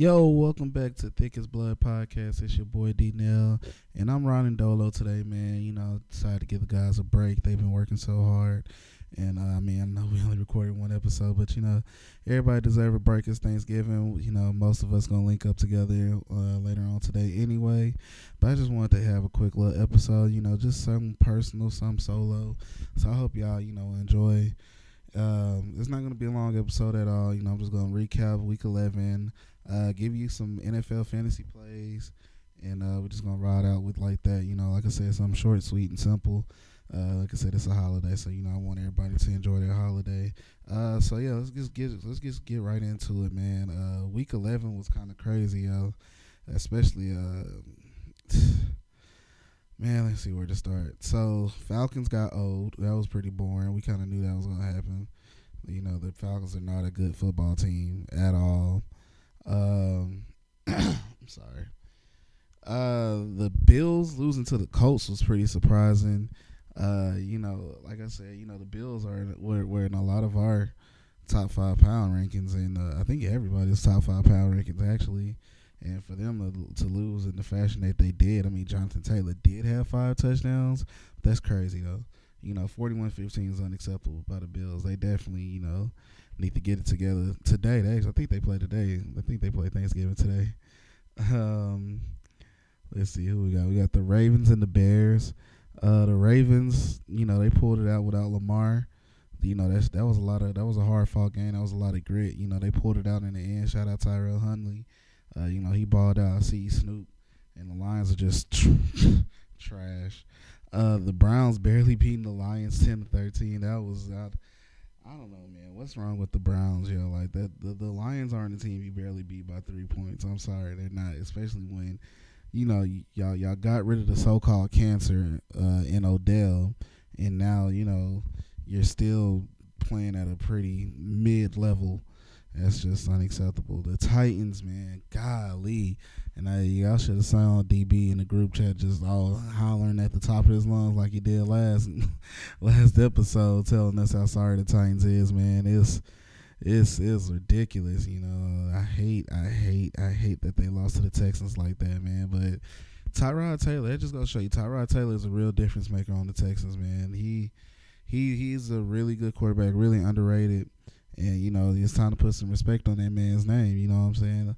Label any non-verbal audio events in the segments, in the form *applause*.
Yo, welcome back to Thick as Blood Podcast. It's your boy Dnell, and I'm Ron and Dolo today, man. You know, decided to give the guys a break. They've been working so hard, and uh, I mean, I know *laughs* we only recorded one episode, but you know, everybody deserves a break. It's Thanksgiving. You know, most of us gonna link up together uh, later on today anyway. But I just wanted to have a quick little episode. You know, just some personal, some solo. So I hope y'all, you know, enjoy. Um, it's not going to be a long episode at all. You know, I'm just going to recap week 11, uh, give you some NFL fantasy plays, and uh, we're just going to ride out with like that. You know, like I said, something short, sweet, and simple. Uh, like I said, it's a holiday, so you know I want everybody to enjoy their holiday. Uh, so yeah, let's just get let's just get right into it, man. Uh, week 11 was kind of crazy, yo. Especially uh, Man, let's see where to start. So Falcons got old. That was pretty boring. We kind of knew that was gonna happen. You know, the Falcons are not a good football team at all. Um, I'm *coughs* sorry. Uh, the Bills losing to the Colts was pretty surprising. Uh, you know, like I said, you know the Bills are were, were in a lot of our top five pound rankings, and uh, I think everybody's top five pound rankings actually. And for them to, to lose in the fashion that they did, I mean, Jonathan Taylor did have five touchdowns. That's crazy, though. You know, 41 15 is unacceptable by the Bills. They definitely, you know, need to get it together today. They, I think they play today. I think they play Thanksgiving today. *laughs* Um, let's see who we got. We got the Ravens and the Bears. Uh, the Ravens, you know, they pulled it out without Lamar. You know, that's that was a lot of that was a hard fought game. That was a lot of grit. You know, they pulled it out in the end. Shout out Tyler Huntley. Uh, you know, he balled out. I see Snoop, and the Lions are just *laughs* trash. Uh, the Browns barely beating the Lions ten to thirteen. That was I, I don't know, man. What's wrong with the Browns? Yo, like that. The, the Lions aren't a team you barely beat by three points. I'm sorry, they're not. Especially when, you know, y- y'all y'all got rid of the so-called cancer uh, in Odell, and now you know you're still playing at a pretty mid-level that's just unacceptable. The Titans, man, golly. And I y'all should have saw DB in the group chat just all hollering at the top of his lungs like he did last *laughs* last episode, telling us how sorry the Titans is, man. It's it's it's ridiculous, you know. I hate, I hate, I hate that they lost to the Texans like that, man. But Tyrod Taylor, that just gonna show you Tyrod Taylor is a real difference maker on the Texans, man. He he he's a really good quarterback, really underrated and you know it's time to put some respect on that man's name. You know what I'm saying?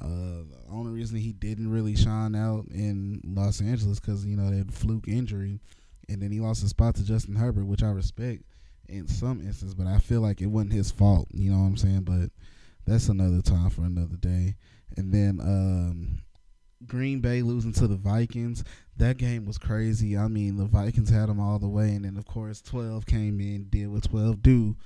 Uh, the only reason he didn't really shine out in Los Angeles because you know that fluke injury, and then he lost his spot to Justin Herbert, which I respect in some instances, but I feel like it wasn't his fault. You know what I'm saying? But that's another time for another day. And then um, Green Bay losing to the Vikings. That game was crazy. I mean, the Vikings had them all the way, and then of course 12 came in, did what 12 do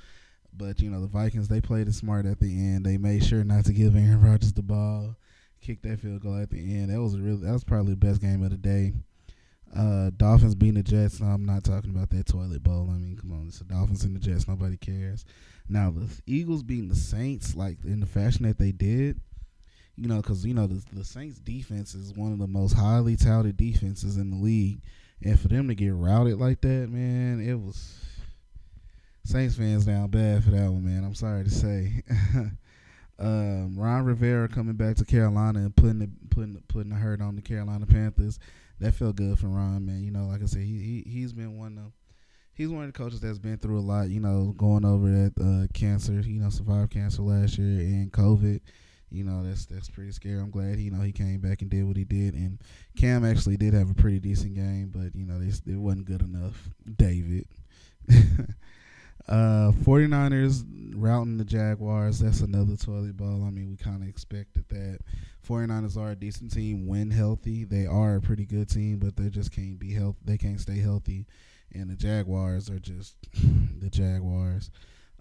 but you know the Vikings they played it smart at the end. They made sure not to give Aaron Rodgers the ball, kick that field goal at the end. That was a really that was probably the best game of the day. Uh, Dolphins beating the Jets. No, I'm not talking about that toilet bowl. I mean, come on, it's the Dolphins and the Jets. Nobody cares. Now the Eagles beating the Saints like in the fashion that they did. You know, because you know the the Saints defense is one of the most highly touted defenses in the league, and for them to get routed like that, man, it was Saints fans down bad for that one, man. I'm sorry to say. *laughs* um, Ron Rivera coming back to Carolina and putting the, putting putting the hurt on the Carolina Panthers. That felt good for Ron, man. You know, like I said, he, he he's been one of he's one of the coaches that's been through a lot. You know, going over that uh, cancer. You know, survived cancer last year and COVID. You know, that's that's pretty scary. I'm glad you know he came back and did what he did. And Cam actually did have a pretty decent game, but you know, it wasn't good enough. David. *laughs* Uh, 49ers routing the Jaguars. That's another toilet bowl. I mean, we kind of expected that. 49ers are a decent team when healthy. They are a pretty good team, but they just can't be healthy. They can't stay healthy. And the Jaguars are just *laughs* the Jaguars.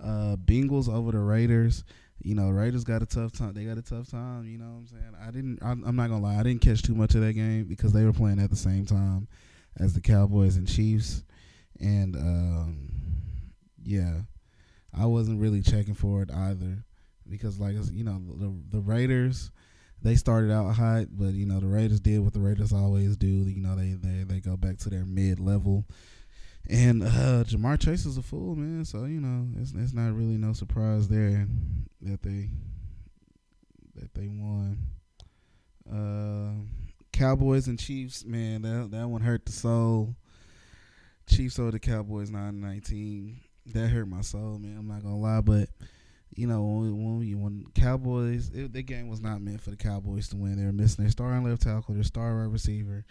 Uh, Bengals over the Raiders. You know, Raiders got a tough time. They got a tough time. You know what I'm saying? I didn't. I'm, I'm not gonna lie. I didn't catch too much of that game because they were playing at the same time as the Cowboys and Chiefs, and um, yeah, I wasn't really checking for it either because, like you know, the the Raiders they started out hot, but you know the Raiders did what the Raiders always do. You know they they they go back to their mid level. And uh, Ja'Marr Chase is a fool, man. So you know it's it's not really no surprise there that they that they won. Cowboys and Chiefs, man, that that one hurt the soul. Chiefs over the Cowboys nine nineteen. That hurt my soul, man. I'm not gonna lie, but you know when when, we, when Cowboys, it, the game was not meant for the Cowboys to win. They were missing their starting left tackle, their star wide receiver,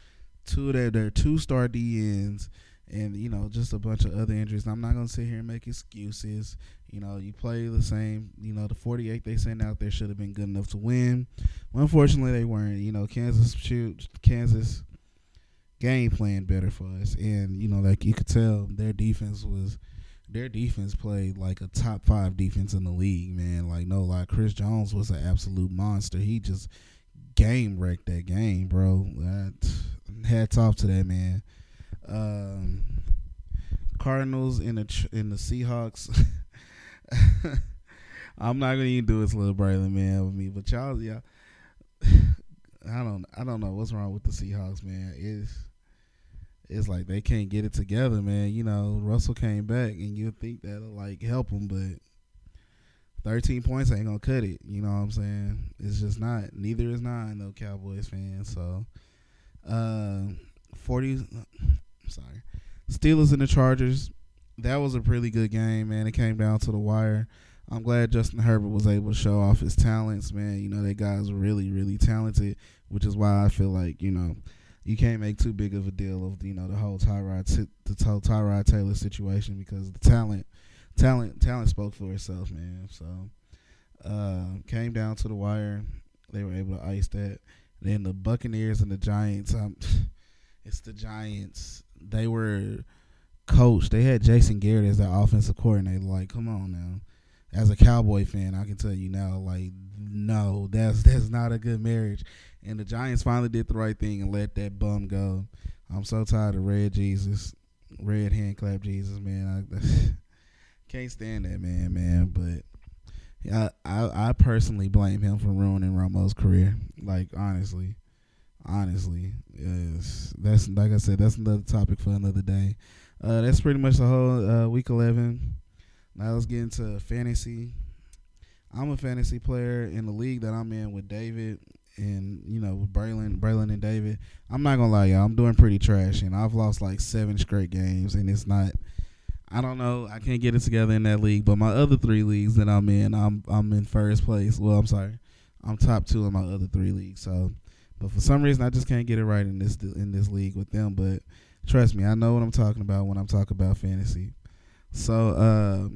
two of their their two star DNs, and you know just a bunch of other injuries. I'm not gonna sit here and make excuses. You know, you play the same. You know, the 48 they sent out there should have been good enough to win. Well, unfortunately, they weren't. You know, Kansas shoot Kansas game plan better for us, and you know, like you could tell, their defense was their defense played like a top five defense in the league, man. Like no lie, Chris Jones was an absolute monster. He just game wrecked that game, bro. That, hats off to that man. Um, Cardinals in the in the Seahawks. *laughs* I'm not gonna even do this little Braylon man with me, but y'all, yeah. *sighs* I don't, I don't know what's wrong with the Seahawks, man. It's, it's like they can't get it together, man. You know, Russell came back, and you think that'll like help them, but 13 points ain't gonna cut it. You know what I'm saying? It's just not. Neither is nine, though, Cowboys fans. So, uh, 40. Sorry, Steelers and the Chargers that was a really good game, man. It came down to the wire. I'm glad Justin Herbert was able to show off his talents, man. You know, that guy's really, really talented, which is why I feel like, you know, you can't make too big of a deal of, you know, the whole Tyrod the whole Tyrod Taylor situation because the talent talent talent spoke for itself, man. So uh came down to the wire. They were able to ice that. Then the Buccaneers and the Giants, um, *laughs* it's the Giants. They were coached. they had Jason Garrett as their offensive coordinator. Like, come on now. As a Cowboy fan, I can tell you now, like, no, that's that's not a good marriage. And the Giants finally did the right thing and let that bum go. I'm so tired of Red Jesus, Red hand clap Jesus, man. I *laughs* can't stand that man, man. But I, I I personally blame him for ruining Romo's career. Like honestly, honestly, yes. That's like I said, that's another topic for another day. Uh, that's pretty much the whole uh, week 11. Now let's get into fantasy. I'm a fantasy player in the league that I'm in with David and you know with Braylon, Braylon and David. I'm not gonna lie, y'all. I'm doing pretty trash, and I've lost like seven straight games, and it's not. I don't know. I can't get it together in that league, but my other three leagues that I'm in, I'm I'm in first place. Well, I'm sorry, I'm top two in my other three leagues. So, but for some reason, I just can't get it right in this in this league with them. But Trust me, I know what I'm talking about when I'm talking about fantasy. So, uh,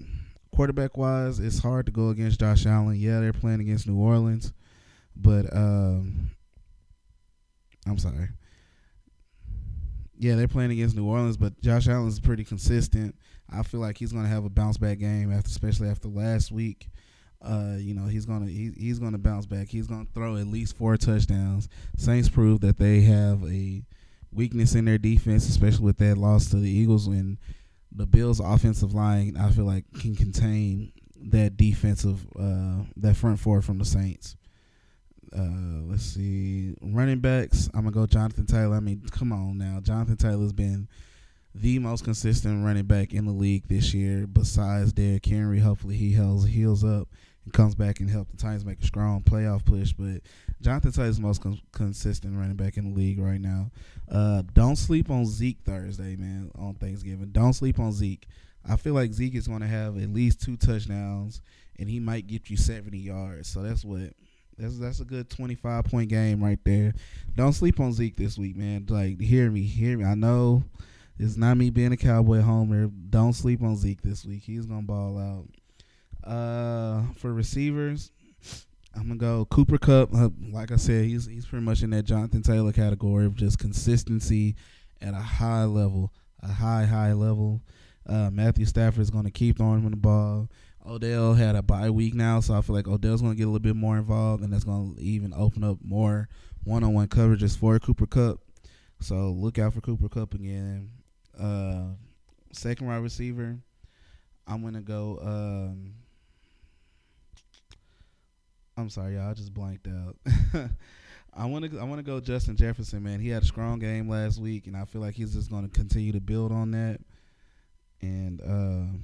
quarterback wise, it's hard to go against Josh Allen. Yeah, they're playing against New Orleans, but um, I'm sorry. Yeah, they're playing against New Orleans, but Josh Allen's pretty consistent. I feel like he's going to have a bounce back game after, especially after last week. Uh, you know, he's gonna he, he's gonna bounce back. He's gonna throw at least four touchdowns. Saints prove that they have a weakness in their defense, especially with that loss to the Eagles when the Bills' offensive line, I feel like, can contain that defensive, uh, that front four from the Saints. Uh, let's see, running backs. I'm gonna go Jonathan Taylor. I mean, come on now, Jonathan Taylor's been the most consistent running back in the league this year, besides Derrick Henry. Hopefully, he heals heals up and comes back and help the Titans make a strong playoff push. But Jonathan Taylor's the most con- consistent running back in the league right now. Uh, don't sleep on Zeke Thursday, man. On Thanksgiving, don't sleep on Zeke. I feel like Zeke is going to have at least two touchdowns, and he might get you seventy yards. So that's what that's that's a good twenty five point game right there. Don't sleep on Zeke this week, man. Like hear me, hear me. I know it's not me being a Cowboy homer. Don't sleep on Zeke this week. He's gonna ball out. Uh, for receivers, I'm gonna go Cooper Kupp. Uh, like I said, he's he's pretty much in that Jonathan Taylor category of just consistency at a high level, a high high level. Uh, Matthew Stafford is gonna keep throwing him the ball. Odell had a bye week now, so I feel like Odell's gonna get a little bit more involved, and that's gonna even open up more one-on-one coverages for Cooper Kupp. So look out for Cooper Kupp again. Uh, second wide receiver, I'm gonna go. Um, I'm sorry, y'all. I just blanked out. *laughs* I want to. I want to go Justin Jefferson, man. He had a strong game last week, and I feel like he's just going to continue to build on that. And uh,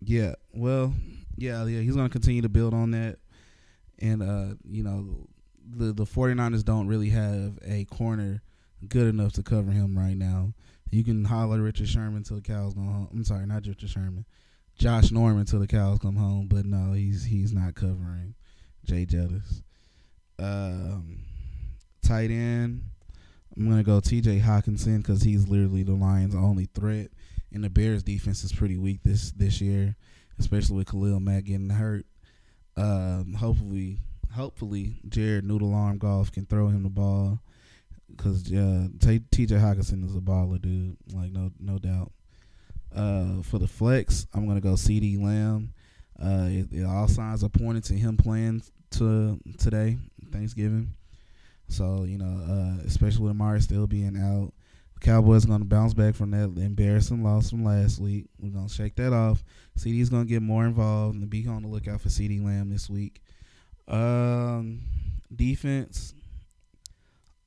yeah, well, yeah, yeah, he's going to continue to build on that. And uh, you know, the the 49ers don't really have a corner good enough to cover him right now. You can holler Richard Sherman till the cows go home. I'm sorry, not Richard Sherman. Josh Norman till the cows come home, but no, he's he's not covering Jay Jettis. Um, tight end, I'm gonna go T.J. Hockenson because he's literally the Lions' only threat, and the Bears' defense is pretty weak this this year, especially with Khalil Mack getting hurt. Um, hopefully, hopefully Jared Noodle Arm Goff can throw him the ball because uh, T.J. Hockenson is a baller, dude. Like no no doubt. Uh, for the flex, I'm gonna go CeeDee Lamb. Uh, it, it, all signs are pointing to him playing to today, Thanksgiving. So you know, uh, especially with Amari still being out, the Cowboys to bounce back from that embarrassing loss from last week. We're to shake that off. Going to get more involved and be on the lookout for CeeDee Lamb this week. Um, defense,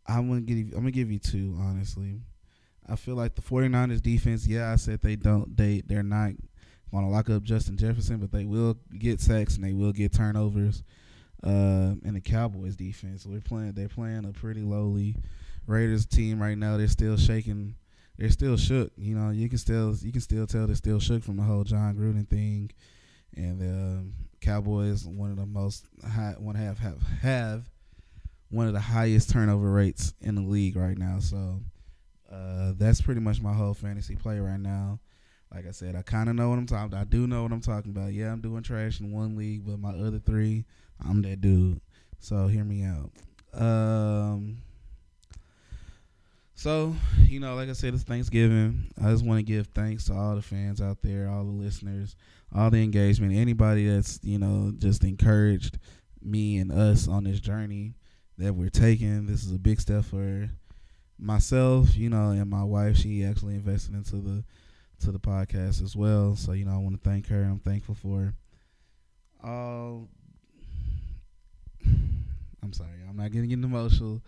I'm gonna give I'm gonna give you two honestly. I feel like the 49ers defense, yeah, I said they don't they they're not going to lock up Justin Jefferson, but they will get sacks and they will get turnovers. Uh, and the Cowboys defense, we're playing they're playing a pretty lowly Raiders team right now. They're still shaking. They're still shook. You know, you can still you can still tell they're still shook from the whole Jon Gruden thing. And the um, Cowboys, one of the most high, one have have have one of the highest turnover rates in the league right now. So uh, that's pretty much my whole fantasy play right now. Like I said, I kind of know what I'm talking. about. I do know what I'm talking about. Yeah, I'm doing trash in one league, but my other three, I'm that dude. So hear me out. Um. So you know, like I said, it's Thanksgiving. I just want to give thanks to all the fans out there, all the listeners, all the engagement, anybody that's you know just encouraged me and us on this journey that we're taking. This is a big step for myself, you know, and my wife. She actually invested into the to the podcast as well. So you know, I want to thank her. I'm thankful for all. Um, I'm sorry, I'm not getting emotional.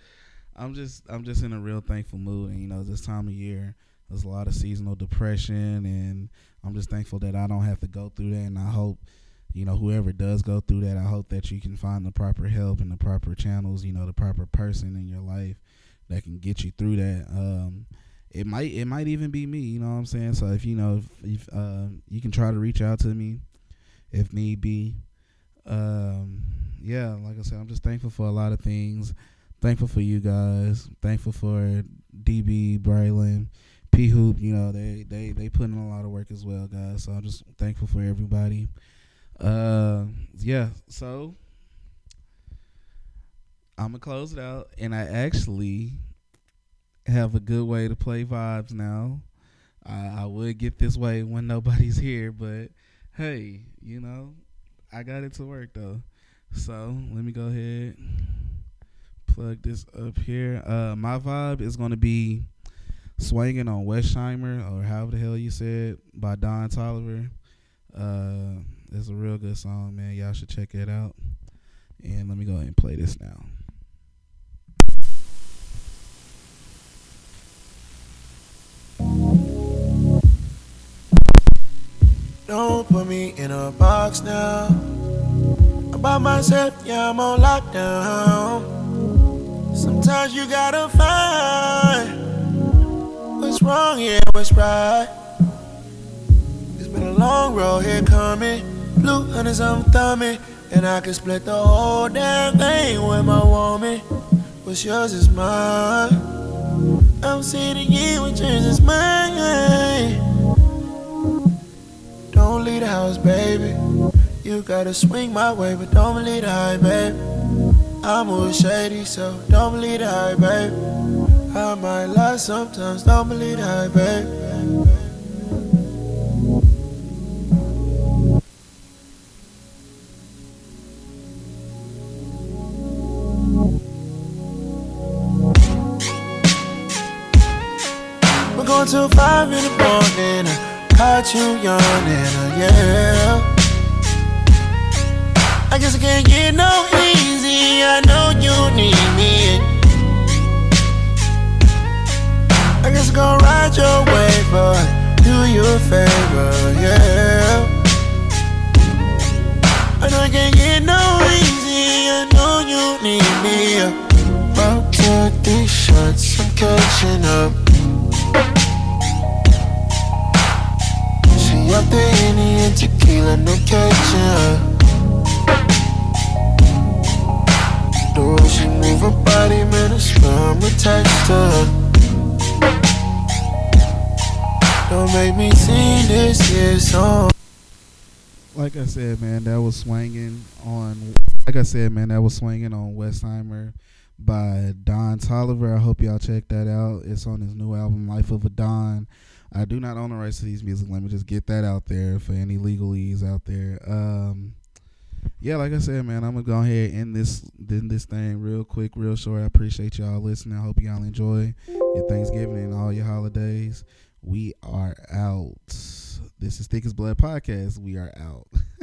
I'm just I'm just in a real thankful mood, and you know, this time of year, there's a lot of seasonal depression, and I'm just thankful that I don't have to go through that, and I hope. You know, whoever does go through that, I hope that you can find the proper help and the proper channels, you know, the proper person in your life that can get you through that. Um, it might it might even be me. You know what I'm saying? So if you know if, if uh, you can try to reach out to me if need be. Um, yeah, like I said, I'm just thankful for a lot of things. Thankful for you guys. Thankful for DB, Braylon, P Hoop. You know they they they put in a lot of work as well, guys. So I'm just thankful for everybody. Uh, yeah. So I'm gonna close it out, and I actually have a good way to play vibes now. I, I would get this way when *laughs* nobody's here, but hey, you know, I got it to work though. So let me go ahead plug this up here. Uh, my vibe is gonna be swinging on Westheimer or however the hell you said by Don Toliver. Uh, it's a real good song, man. Y'all should check it out. And let me go ahead and play this now. Don't put me in a box now. About myself, yeah, I'm on lockdown. Sometimes you gotta find what's wrong, yeah, what's right. It's been a long road here coming. Blue honey's on thumbing. And I can split the whole damn thing with my woman. What's yours is mine. I'm sitting here with yours is mine. Don't leave the house, baby. You gotta swing my way, but don't leave the high, baby. I'm always shady, so don't believe the hype, baby. I might lie sometimes, don't believe the hype, baby. We're going till five in the morning. Caught you yawning, uh. I guess I can't get no easy. I know you need me. I guess I'm gonna ride your wave, but do you a favor, yeah. I know I can't get no easy. I know you need me. About to these shots, I'm catching up. Up the tequila, no. The way she move her body, man. Don't make me sing this song. Like I said, man, that was swinging on. Like I said, man, that was swinging on Westheimer by Don Toliver. I hope y'all check that out. It's on his new album, Life of a Don. I do not own the rights to these music. Let me just get that out there for any legalese out there. Um, yeah, like I said, man, I'm gonna go ahead and end this end this thing real quick, real short. I appreciate y'all listening. I hope y'all enjoy your Thanksgiving and all your holidays. We are out. This is Thick as Blood Podcast. We are out. *laughs*